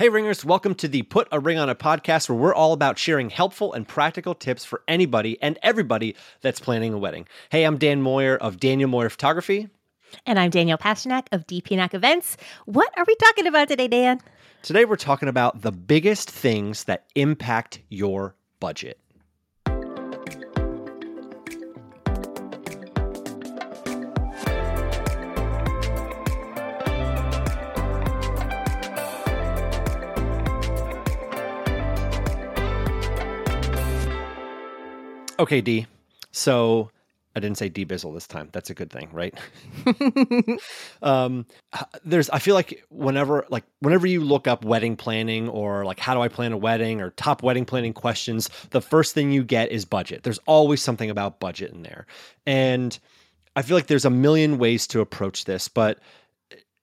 Hey, ringers, welcome to the Put a Ring on It podcast where we're all about sharing helpful and practical tips for anybody and everybody that's planning a wedding. Hey, I'm Dan Moyer of Daniel Moyer Photography. And I'm Danielle Pasternak of DPNAK Events. What are we talking about today, Dan? Today, we're talking about the biggest things that impact your budget. Okay, D. So I didn't say D Bizzle this time. That's a good thing, right? um, there's, I feel like whenever, like, whenever you look up wedding planning or like, how do I plan a wedding or top wedding planning questions, the first thing you get is budget. There's always something about budget in there. And I feel like there's a million ways to approach this, but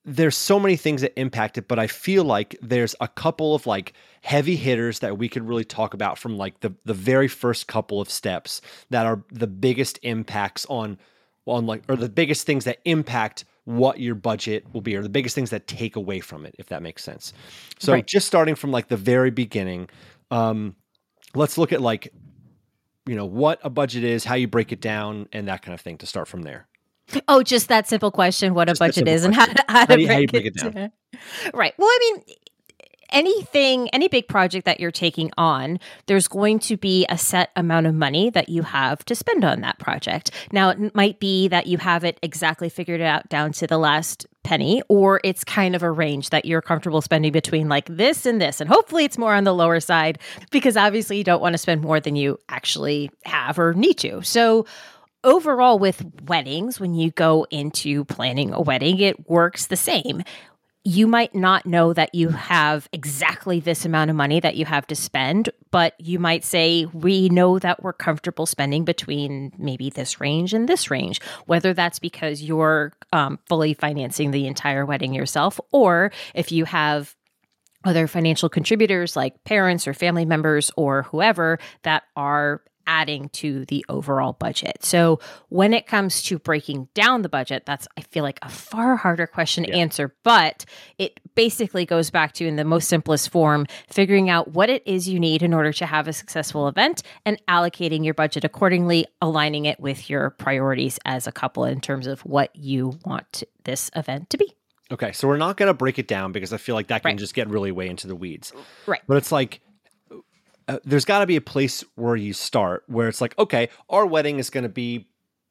there's so many things that impact it, but I feel like there's a couple of like heavy hitters that we could really talk about from like the the very first couple of steps that are the biggest impacts on on like or the biggest things that impact what your budget will be or the biggest things that take away from it if that makes sense. So right. just starting from like the very beginning, um let's look at like you know what a budget is, how you break it down and that kind of thing to start from there. Oh, just that simple question: what just a budget is, question. and how to, how, how, to break, break, it, down. down. Right. Well, I mean, anything, any big project that you're taking on, there's going to be a set amount of money that you have to spend on that project. Now, it might be that you have it exactly figured out down to the last penny, or it's kind of a range that you're comfortable spending between like this and this. And hopefully it's more on the lower side because obviously you don't want to spend more than you actually have or need to. So, overall, with weddings, when you go into planning a wedding, it works the same. You might not know that you have exactly this amount of money that you have to spend, but you might say, We know that we're comfortable spending between maybe this range and this range, whether that's because you're um, fully financing the entire wedding yourself, or if you have other financial contributors like parents or family members or whoever that are adding to the overall budget. So when it comes to breaking down the budget, that's I feel like a far harder question to answer, but it basically goes back to in the most simplest form, figuring out what it is you need in order to have a successful event and allocating your budget accordingly, aligning it with your priorities as a couple in terms of what you want this event to be. Okay, so we're not going to break it down because I feel like that can right. just get really way into the weeds. Right. But it's like uh, there's got to be a place where you start where it's like, okay, our wedding is going to be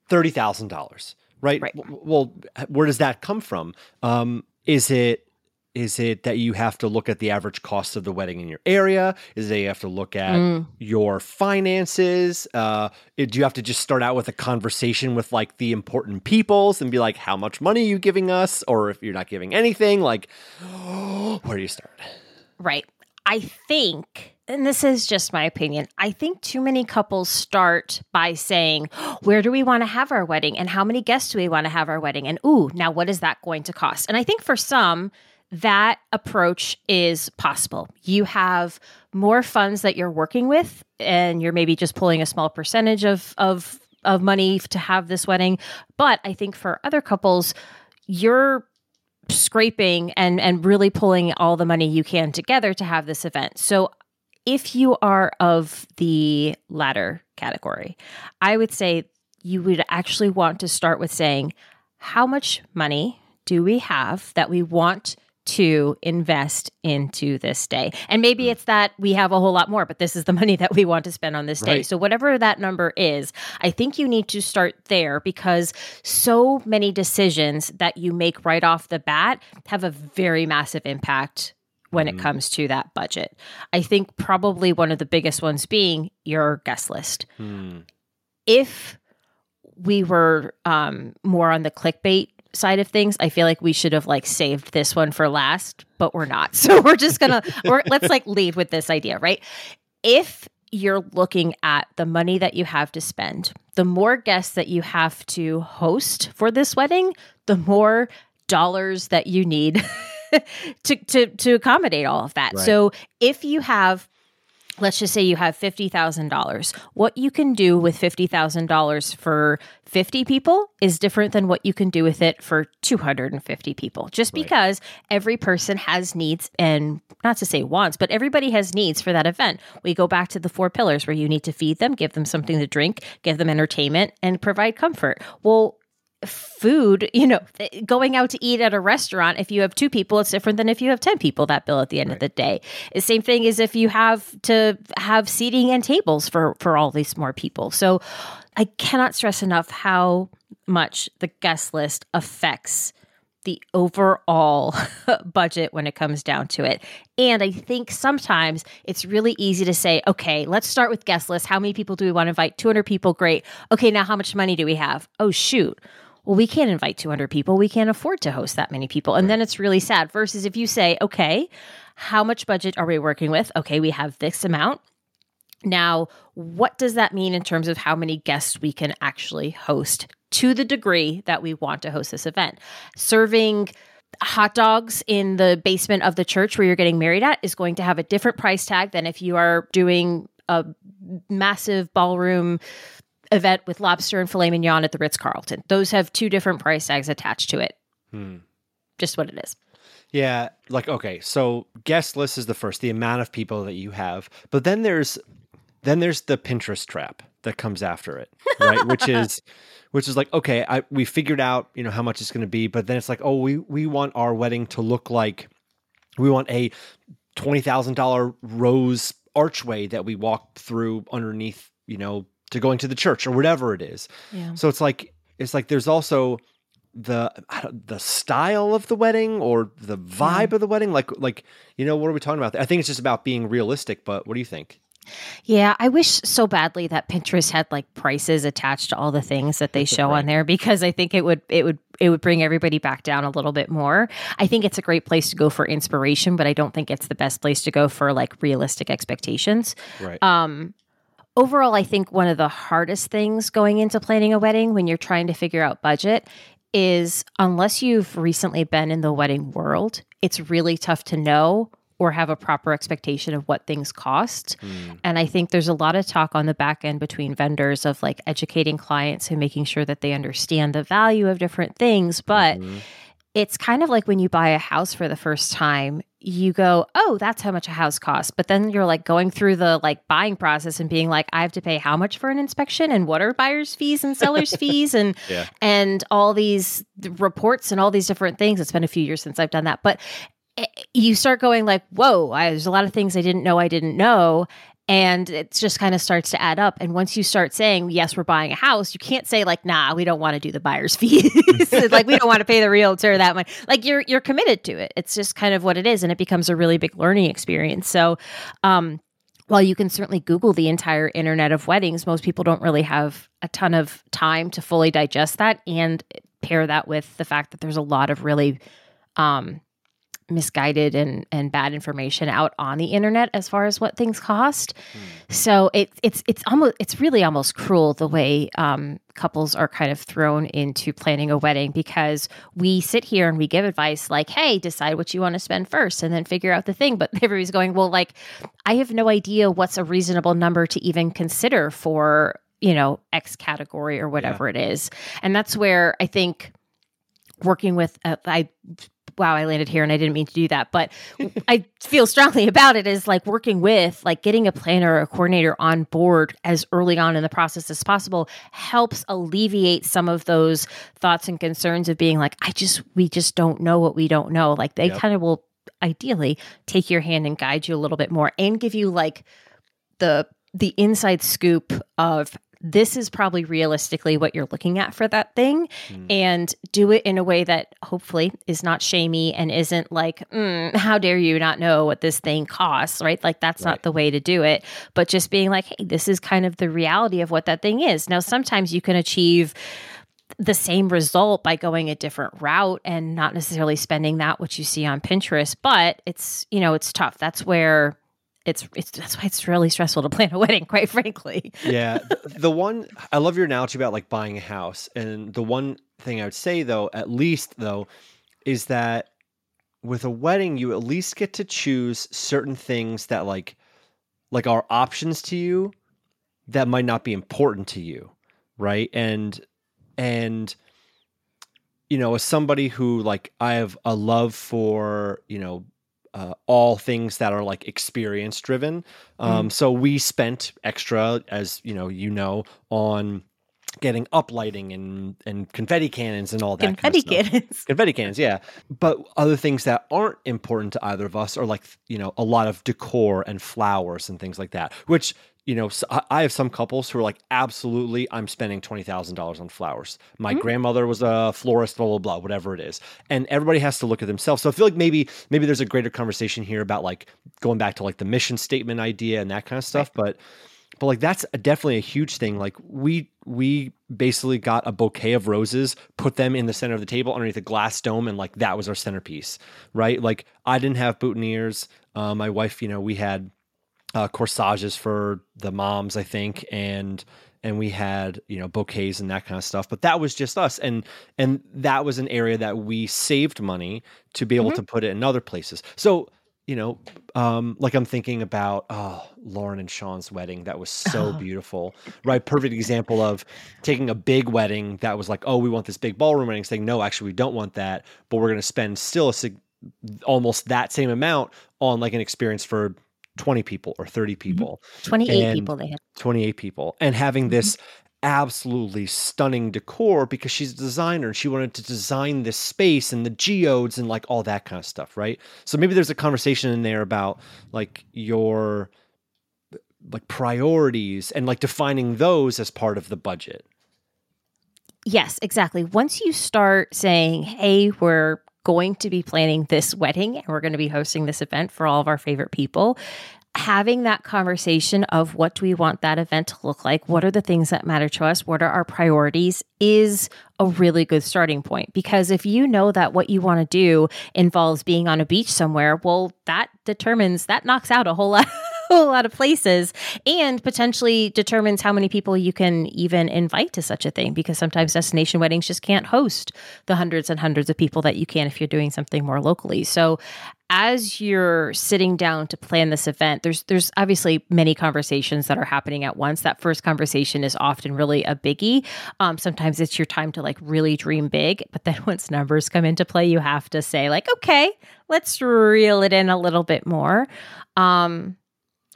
thirty thousand dollars, right? right? Well, where does that come from? Um, is it is it that you have to look at the average cost of the wedding in your area? Is it you have to look at mm. your finances? Uh, do you have to just start out with a conversation with like the important peoples and be like, how much money are you giving us? Or if you're not giving anything, like, where do you start? Right. I think and this is just my opinion. I think too many couples start by saying, Where do we want to have our wedding? And how many guests do we want to have our wedding? And ooh, now what is that going to cost? And I think for some, that approach is possible. You have more funds that you're working with, and you're maybe just pulling a small percentage of, of, of money to have this wedding. But I think for other couples, you're scraping and and really pulling all the money you can together to have this event. So if you are of the latter category, I would say you would actually want to start with saying, how much money do we have that we want to invest into this day. And maybe hmm. it's that we have a whole lot more, but this is the money that we want to spend on this right. day. So, whatever that number is, I think you need to start there because so many decisions that you make right off the bat have a very massive impact when mm-hmm. it comes to that budget. I think probably one of the biggest ones being your guest list. Mm. If we were um, more on the clickbait side of things, I feel like we should have like saved this one for last, but we're not. So we're just gonna we're, let's like lead with this idea, right? If you're looking at the money that you have to spend, the more guests that you have to host for this wedding, the more dollars that you need to to to accommodate all of that. Right. So if you have let's just say you have $50,000. What you can do with $50,000 for 50 people is different than what you can do with it for 250 people. Just Right. because every person has needs and not to say wants, but everybody has needs for that event. We go back to the four pillars where you need to feed them, give them something to drink, give them entertainment, and provide comfort. Well, food, you know, eh, going out to eat at a restaurant, if you have two people, it's different than if you have 10 people that bill at the end of the day. The same thing is if you have to have seating and tables for, for all these more people. So I cannot stress enough how much the guest list affects the overall budget when it comes down to it. And I think sometimes it's really easy to say, okay, let's start with guest list. How many people do we want to invite? 200 people, great. Okay, now how much money do we have? Oh, shoot. Well, we can't invite 200 people. We can't afford to host that many people. And then it's really sad. Versus if you say, okay, how much budget are we working with? Okay, we have this amount. Now, what does that mean in terms of how many guests we can actually host to the degree that we want to host this event? Serving hot dogs in the basement of the church where you're getting married at is going to have a different price tag than if you are doing a massive ballroom event with lobster and filet mignon at the Ritz Carlton. Those have two different price tags attached to it. Hmm. Just what it is. Yeah, like okay, so guest list is the first, the amount of people that you have, but then there's then there's the Pinterest trap that comes after it, right? which is which is like okay, I we figured out you know how much it's going to be, but then it's like oh we we want our wedding to look like we want a twenty thousand dollar rose archway that we walk through underneath, you know, to going to the church or whatever it is. Yeah. So it's like it's like there's also the the style of the wedding or the vibe of the wedding. Like like you know what are we talking about? I think it's just about being realistic. But what do you think? Yeah, I wish so badly that Pinterest had like prices attached to all the things that they show Right. on there because I think it would it would it would bring everybody back down a little bit more. I think it's a great place to go for inspiration, but I don't think it's the best place to go for like realistic expectations. Right. Um overall I think one of the hardest things going into planning a wedding when you're trying to figure out budget is unless you've recently been in the wedding world, it's really tough to know or have a proper expectation of what things cost. Mm, And I think there's a lot of talk on the back end between vendors of like educating clients and making sure that they understand the value of different things. But mhm. It's kind of like when you buy a house for the first time, you go, oh, that's how much a house costs. But then you're like going through the like buying process and being like, I have to pay how much for an inspection and what are buyer's fees and seller's fees and Yeah. and all these reports and all these different things. It's been a few years since I've done that, but eh, you start going like, whoa, I, there's a lot of things I didn't know I didn't know. And it just kind of starts to add up. And once you start saying, yes, we're buying a house, you can't say like, nah, we don't want to do the buyer's fees. like we don't want to pay the realtor that much. Like you're you're committed to it. It's just kind of what it is. And it becomes a really big learning experience. So um while you can certainly Google the entire internet of weddings, most people don't really have a ton of time to fully digest that and pair that with the fact that there's a lot of really um, misguided and, and bad information out on the internet as far as what things cost. So it, it's it's almost it's really almost cruel the way um, couples are kind of thrown into planning a wedding because we sit here and we give advice like, "Hey, decide what you want to spend first, and then figure out the thing." But everybody's going, "Well, like, I have no idea what's a reasonable number to even consider for you know X category or whatever it is," and that's where I think working with uh, I wow, I landed here and I didn't mean to do that, but I feel strongly about it is like working with like getting a planner or a coordinator on board as early on in the process as possible helps alleviate some of those thoughts and concerns of being like, I just, we just don't know what we don't know. Like they Yep. kind of will ideally take your hand and guide you a little bit more and give you like the the inside scoop of this is probably realistically what you're looking at for that thing Mm. and do it in a way that hopefully is not shamey and isn't like mm, how dare you not know what this thing costs right like that's Right. not the way to do it but just being like hey this is kind of the reality of what that thing is now sometimes you can achieve the same result by going a different route and not necessarily spending that what you see on Pinterest but it's you know it's tough that's where it's it's that's why it's really stressful to plan a wedding quite frankly. Yeah. The, the one i love your analogy about like buying a house. And the one thing i would say though at least though is that with a wedding you at least get to choose certain things that like like are options to you that might not be important to you, right? And and you know, as somebody who like I have a love for, you know, uh, all things that are like experience driven. Um, mm. So we spent extra, as you know, you know, on getting uplighting and and confetti cannons and all that confetti kind of cannons confetti cannons yeah but other things that aren't important to either of us are like you know a lot of decor and flowers and things like that which you know, I have some couples who are like, absolutely, I'm spending twenty thousand dollars on flowers. My mm-hmm. grandmother was a florist, blah blah blah, whatever it is, and everybody has to look at themselves. So I feel like maybe maybe there's a greater conversation here about like going back to like the mission statement idea and that kind of stuff, right. but but like that's a, definitely a huge thing. Like we we basically got a bouquet of roses, put them in the center of the table underneath a glass dome, and like that was our centerpiece, right? Like I didn't have boutonnieres. Uh, my wife, you know, we had uh, corsages for the moms, I think, and and we had you know bouquets and that kind of stuff. But that was just us, and and that was an area that we saved money to be able mm-hmm. to put it in other places. So you know, um, like I'm thinking about oh, Lauren and Sean's wedding. That was so beautiful, right? Perfect example of taking a big wedding that was like, oh, we want this big ballroom wedding, saying no, actually, we don't want that, but we're going to spend still a sig- almost that same amount on like an experience for 20 people or 30 mm-hmm. people. Mm-hmm. 28 people they had. 28 people. And having mm-hmm. this absolutely stunning decor because she's a designer and she wanted to design this space and the geodes and like all that kind of stuff, right? So maybe there's a conversation in there about like your like priorities and like defining those as part of the budget. Yes, exactly. Once you start saying, "Hey, we're going to be planning this wedding and we're going to be hosting this event for all of our favorite people. Having that conversation of what do we want that event to look like? What are the things that matter to us? What are our priorities? Is a really good starting point. Because if you know that what you want to do involves being on a beach somewhere well that determines that knocks out a whole lot a lot of places and potentially determines how many people you can even invite to such a thing because sometimes destination weddings just can't host the hundreds and hundreds of people that you can if you're doing something more locally. So as you're sitting down to plan this event there's there's obviously many conversations that are happening at once. That first conversation is often really a biggie. Um, sometimes it's your time to like really dream big but then once numbers come into play you have to say like okay let's reel it in a little bit more. Um,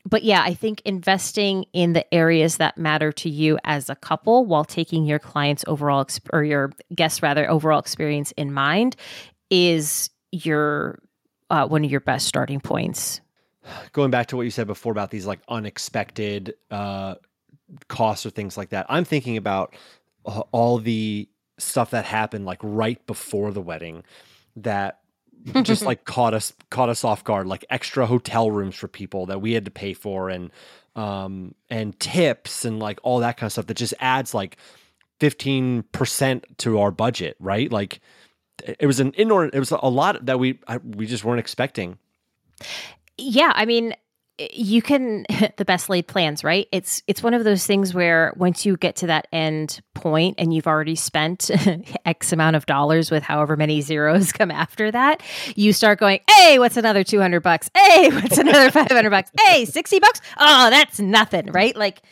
but yeah, I think investing in the areas that matter to you as a couple while taking your clients overall exp- or your guests rather overall experience in mind is your uh, one of your best starting points. Going back to what you said before about these like unexpected uh, costs or things like that, I'm thinking about all the stuff that happened like right before the wedding that just like caught us caught us off guard like extra hotel rooms for people that we had to pay for and um and tips and like all that kind of stuff that just adds like 15% to our budget right? Like it was an inordinate it was a lot that we I, we just weren't expecting. Yeah i mean you can the best laid plans right? It's it's one of those things where once you get to that end point and you've already spent x amount of dollars with however many zeros come after that you start going hey what's another 200 bucks? Hey what's another 500 bucks? Hey 60 bucks? Oh that's nothing right? Like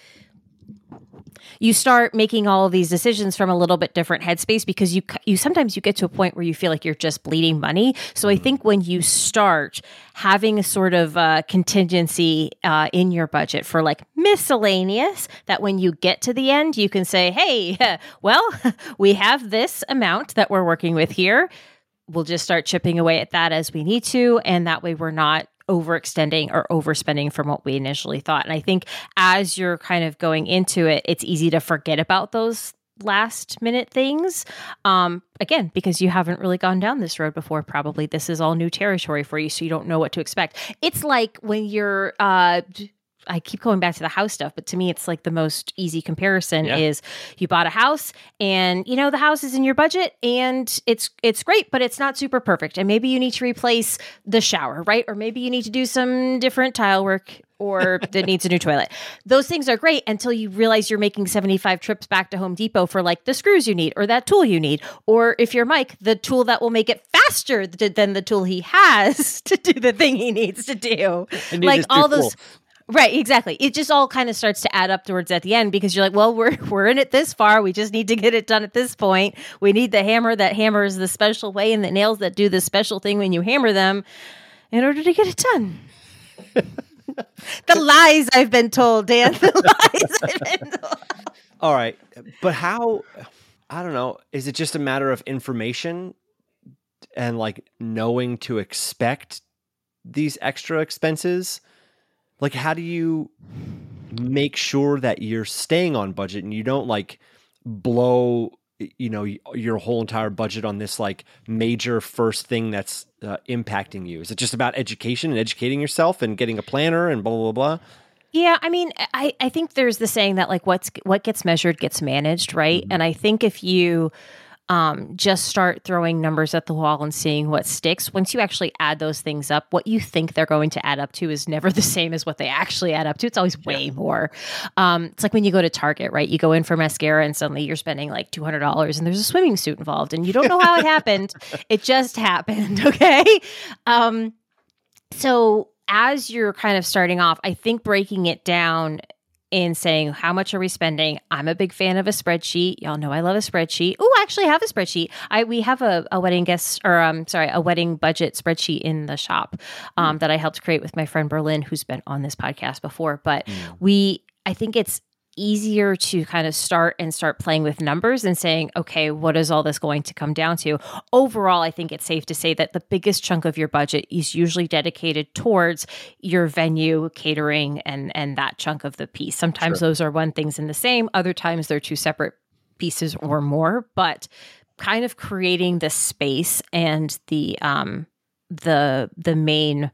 you start making all of these decisions from a little bit different headspace because you you sometimes you get to a point where you feel like you're just bleeding money. So I mm-hmm. think when you start having a sort of uh, contingency uh, in your budget for like miscellaneous, that when you get to the end, you can say, "Hey, well, we have this amount that we're working with here." We'll just start chipping away at that as we need to. And that way we're not overextending or overspending from what we initially thought. And I think as you're kind of going into it, it's easy to forget about those last minute things. Um, again, because you haven't really gone down this road before, probably this is all new territory for you, so you don't know what to expect. It's like when you're uh, I keep going back to the house stuff, but to me, it's like the most easy comparison yeah. is you bought a house and you know the house is in your budget and it's it's great, but it's not super perfect. And maybe you need to replace the shower, right? Or maybe you need to do some different tile work or that needs a new toilet. Those things are great until you realize you're making 75 trips back to Home Depot for like the screws you need or that tool you need. Or if you're Mike, the tool that will make it faster than the tool he has to do the thing he needs to do. Like all those. Right, exactly. It just all kind of starts to add up towards at the end because you're like, well, we're we're in it this far. We just need to get it done at this point. We need the hammer that hammers the special way and the nails that do the special thing when you hammer them in order to get it done. the lies I've been told, Dan. The lies I've been told. All right, but how? I don't know. Is it just a matter of information and like knowing to expect these extra expenses? Like, how do you make sure that you're staying on budget and you don't like blow you know your whole entire budget on this like major first thing that's uh, impacting you? Is it just about education and educating yourself and getting a planner and blah blah blah? Yeah i mean i i think there's the saying that like what's what gets measured gets managed right? Mm-hmm. and i think if you um, just start throwing numbers at the wall and seeing what sticks. Once you actually add those things up, what you think they're going to add up to is never the same as what they actually add up to. It's always way yeah. more. Um, it's like when you go to Target, right? You go in for mascara and suddenly you're spending like $200 and there's a swimming suit involved and you don't know how it happened. It just happened. Okay. Um, so as you're kind of starting off, I think breaking it down in saying how much are we spending. I'm a big fan of a spreadsheet. Y'all know I love a spreadsheet. Oh, I actually have a spreadsheet. I we have a, a wedding guest or um sorry a wedding budget spreadsheet in the shop um, mm. that I helped create with my friend Berlin, who's been on this podcast before. But mm. we I think it's easier to kind of start and start playing with numbers and saying, okay, what is all this going to come down to? Overall, I think it's safe to say that the biggest chunk of your budget is usually dedicated towards your venue, catering, and and that chunk of the piece. Sometimes sure. those are one things in the same, other times they're two separate pieces or more, but kind of creating the space and the um the the main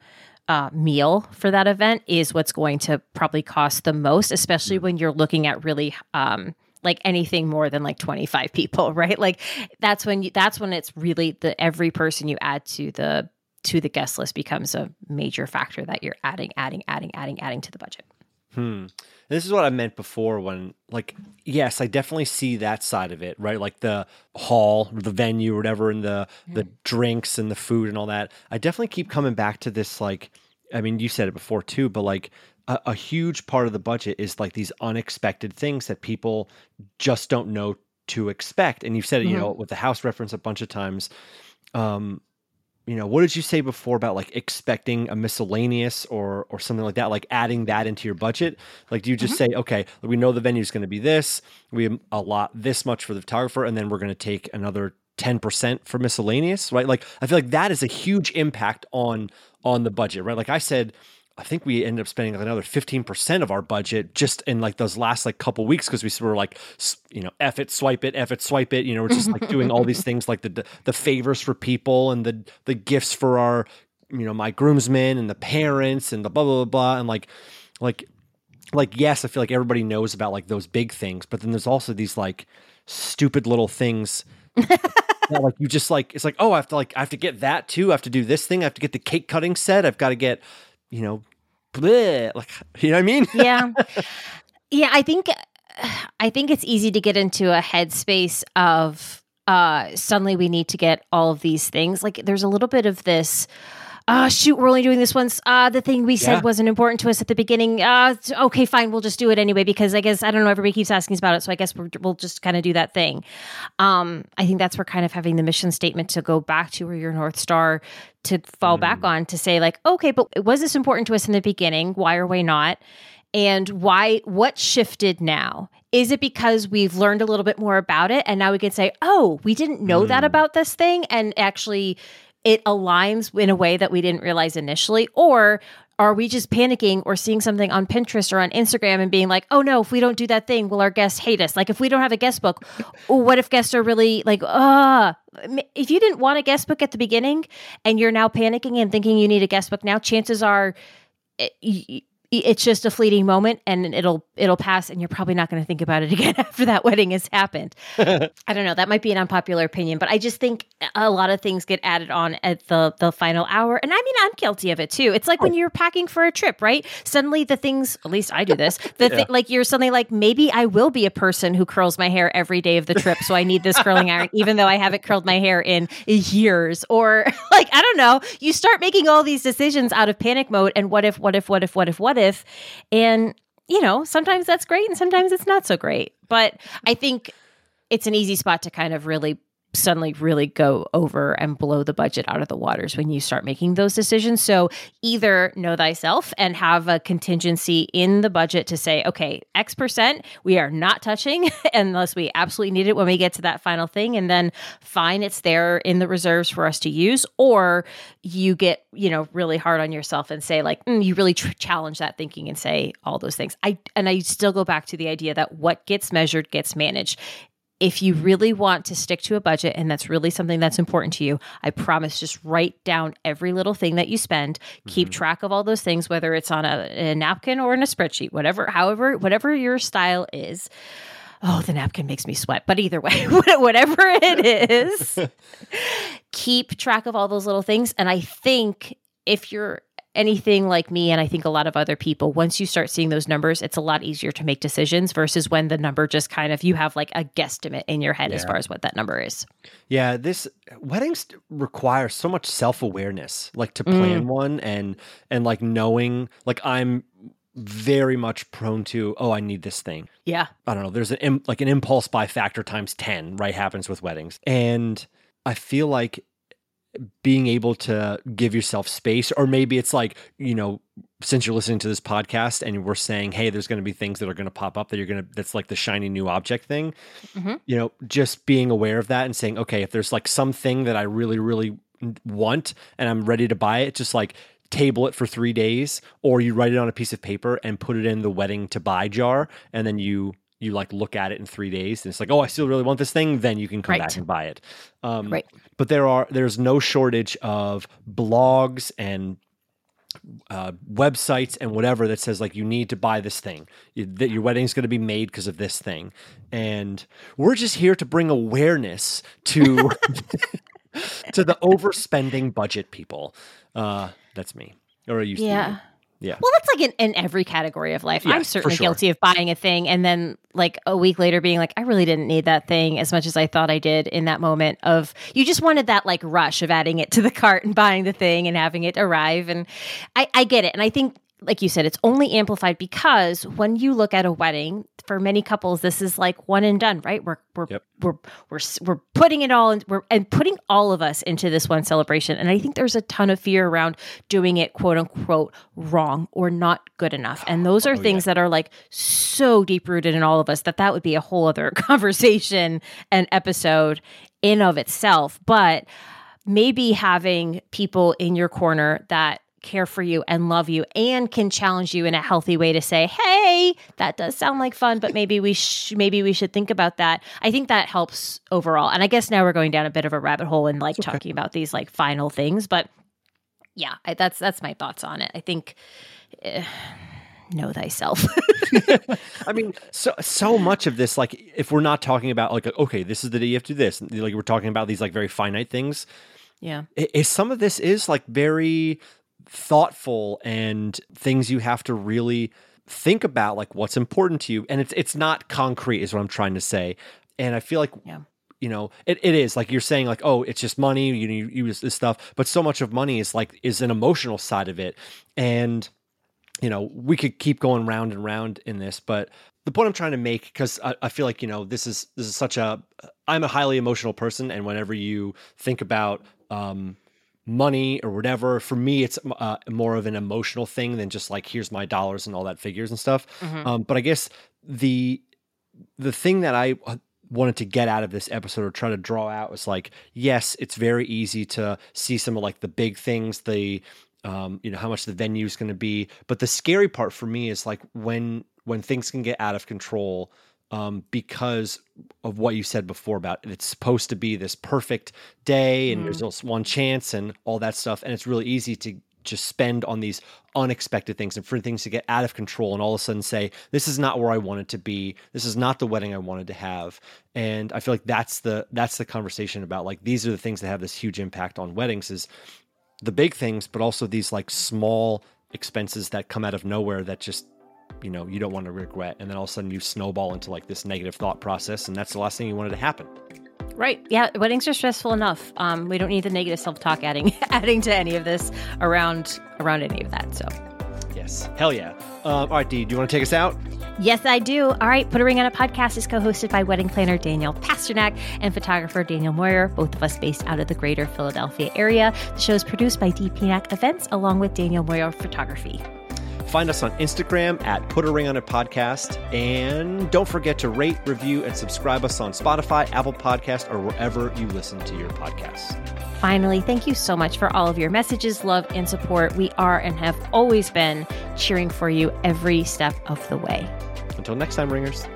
uh, meal for that event is what's going to probably cost the most, especially when you're looking at really um, like anything more than like 25 people, right? Like that's when you, that's when it's really the every person you add to the to the guest list becomes a major factor that you're adding, adding, adding, adding, adding to the budget. Hmm. This is what I meant before when, like, yes, I definitely see that side of it, right? Like the hall, or the venue, or whatever, and the mm-hmm. the drinks and the food and all that. I definitely keep coming back to this, like, I mean, you said it before too, but like a, a huge part of the budget is like these unexpected things that people just don't know to expect. And you've said it, mm-hmm. you know, with the house reference a bunch of times. Um, you know, what did you say before about like expecting a miscellaneous or or something like that, like adding that into your budget? Like, do you just mm-hmm. say, okay, we know the venue is going to be this, we allot this much for the photographer, and then we're going to take another 10% for miscellaneous, right? Like, I feel like that is a huge impact on on the budget, right? Like I said, I think we ended up spending like another 15% of our budget just in like those last like couple weeks because we were like, you know, F it, swipe it, F it, swipe it. You know, we're just like doing all these things like the the favors for people and the the gifts for our, you know, my groomsmen and the parents and the blah blah blah blah. And like like like yes, I feel like everybody knows about like those big things, but then there's also these like stupid little things yeah, like you just like it's like oh I have to like I have to get that too. I have to do this thing. I have to get the cake cutting set. I've got to get you know, bleh, like you know what I mean? yeah, yeah. I think I think it's easy to get into a headspace of uh suddenly we need to get all of these things. Like there's a little bit of this uh, shoot, we're only doing this once. Uh, the thing we said yeah. wasn't important to us at the beginning. Uh, okay, fine, we'll just do it anyway because I guess I don't know. Everybody keeps asking us about it, so I guess we will just kind of do that thing. Um, I think that's where kind of having the mission statement to go back to where your north star to fall mm. back on to say like, okay, but was this important to us in the beginning? Why or why not? And why? What shifted now? Is it because we've learned a little bit more about it and now we can say, oh, we didn't know mm. that about this thing and actually it aligns in a way that we didn't realize initially? Or are we just panicking or seeing something on Pinterest or on Instagram and being like, oh no, if we don't do that thing, will our guests hate us? Like if we don't have a guest book, what if guests are really like, ah, if you didn't want a guest book at the beginning and you're now panicking and thinking you need a guest book now, chances are it, it's just a fleeting moment and it'll it'll pass and you're probably not going to think about it again after that wedding has happened. I don't know, that might be an unpopular opinion, but I just think a lot of things get added on at the the final hour. And I mean, I'm guilty of it too. It's like when oh. you're packing for a trip, right? Suddenly the things, at least I do this, the yeah. like you're suddenly like maybe I will be a person who curls my hair every day of the trip, so I need this curling iron even though I haven't curled my hair in years or like I don't know, you start making all these decisions out of panic mode and what if what if what if what if what if And, you know, sometimes that's great and sometimes it's not so great. But I think it's an easy spot to kind of really suddenly really go over and blow the budget out of the waters when you start making those decisions. So either know thyself and have a contingency in the budget to say, okay, X percent we are not touching unless we absolutely need it when we get to that final thing. And then fine, it's there in the reserves for us to use. Or you get, you know, really hard on yourself and say, like, mm, you really tr- challenge that thinking and say all those things. I and I still go back to the idea that what gets measured gets managed if you really want to stick to a budget and that's really something that's important to you, I promise just write down every little thing that you spend, keep mm-hmm. track of all those things, whether it's on a, a, napkin or in a spreadsheet, whatever, however, whatever your style is. Oh, the napkin makes me sweat, but either way, whatever it is, keep track of all those little things. And I think if you're anything like me, and I think a lot of other people, once you start seeing those numbers, it's a lot easier to make decisions versus when the number just kind of you have like a guesstimate in your head yeah. as far as what that number is. Yeah, this weddings require so much self awareness, like to plan mm. one and and like knowing, like I'm very much prone to oh i need this thing yeah i don't know there's an like an impulse buy factor times 10 right happens with weddings and i feel like being able to give yourself space or maybe it's like you know since you're listening to this podcast and we're saying hey there's going to be things that are going to pop up that you're going to that's like the shiny new object thing mm-hmm. you know just being aware of that and saying okay if there's like something that i really really want and i'm ready to buy it just like table it for three days or you write it on a piece of paper and put it in the wedding to buy jar and then you you like look at it in three days and it's like oh i still really want this thing then you can come right. back and buy it um, right but there are there's no shortage of blogs and uh, websites and whatever that says like you need to buy this thing you, that your wedding's going to be made because of this thing and we're just here to bring awareness to to the overspending budget people uh, that's me or I used yeah. to yeah. Well, that's like in, in every category of life. I'm certainly sure. guilty of buying a thing and then like a week later being like, I really didn't need that thing as much as I thought I did in that moment of you just wanted that like rush of adding it to the cart and buying the thing and having it arrive. And I, I get it. And I think like you said, it's only amplified because when you look at a wedding, for many couples, this is like one and done, right? We're we're yep. we're, we're we're putting it all in, we're and putting all of us into this one celebration. And I think there's a ton of fear around doing it quote unquote wrong or not good enough. And those are oh, things yeah. that are like so deep rooted in all of us that that would be a whole other conversation and episode in of itself. But maybe having people in your corner that care for you and love you and can challenge you in a healthy way to say, "Hey, that does sound like fun, but maybe we sh- maybe we should think about that." I think that helps overall. And I guess now we're going down a bit of a rabbit hole and like okay. talking about these like final things, but yeah, I, that's that's my thoughts on it. I think uh, know thyself. I mean, so so much of this, like, if we're not talking about like, okay, this is the day you have to do this, like we're talking about these like very finite things. Yeah, is some of this is like very thoughtful and things you have to really think about like what's important to you. And it's it's not concrete is what I'm trying to say. And I feel like yeah. you know it, it is. Like you're saying like oh it's just money you you use this stuff. But so much of money is like is an emotional side of it. And you know we could keep going round and round in this but the point I'm trying to make because I, I feel like you know this is this is such a I'm a highly emotional person. And whenever you think about um money or whatever. For me, it's uh, more of an emotional thing than just like here's my dollars and all that figures and stuff. Mm-hmm. Um, but I guess the the thing that I wanted to get out of this episode or try to draw out was like, yes, it's very easy to see some of like the big things, the um, you know how much the venue is going to be, but the scary part for me is like when when things can get out of control um, because of what you said before about it. it's supposed to be this perfect day and mm. there's just one chance and all that stuff. And it's really easy to just spend on these unexpected things and for things to get out of control and all of a sudden say, this is not where I wanted to be. This is not the wedding I wanted to have. And I feel like that's the that's the conversation about like these are the things that have this huge impact on weddings is the big things, but also these like small expenses that come out of nowhere that just you know you don't want to regret and then all of a sudden you snowball into like this negative thought process and that's the last thing you wanted to happen right yeah weddings are stressful enough um, we don't need the negative self-talk adding adding to any of this around around any of that so Yes. Hell yeah. Um, all right, Dee, do you want to take us out? Yes, I do. All right, Put a Ring on It Podcast is co hosted by wedding planner Danielle Pasternak and photographer Daniel Moyer, both of us based out of the greater Philadelphia area. The show is produced by DPNAK Events along with Daniel Moyer Photography. Find us on Instagram at Put a Ring on It Podcast. And don't forget to rate, review, and subscribe us on Spotify, Apple Podcast, or wherever you listen to your podcasts. Finally, thank you so much for all of your messages, love, and support. We are and have always been cheering for you every step of the way. Until next time, Ringers.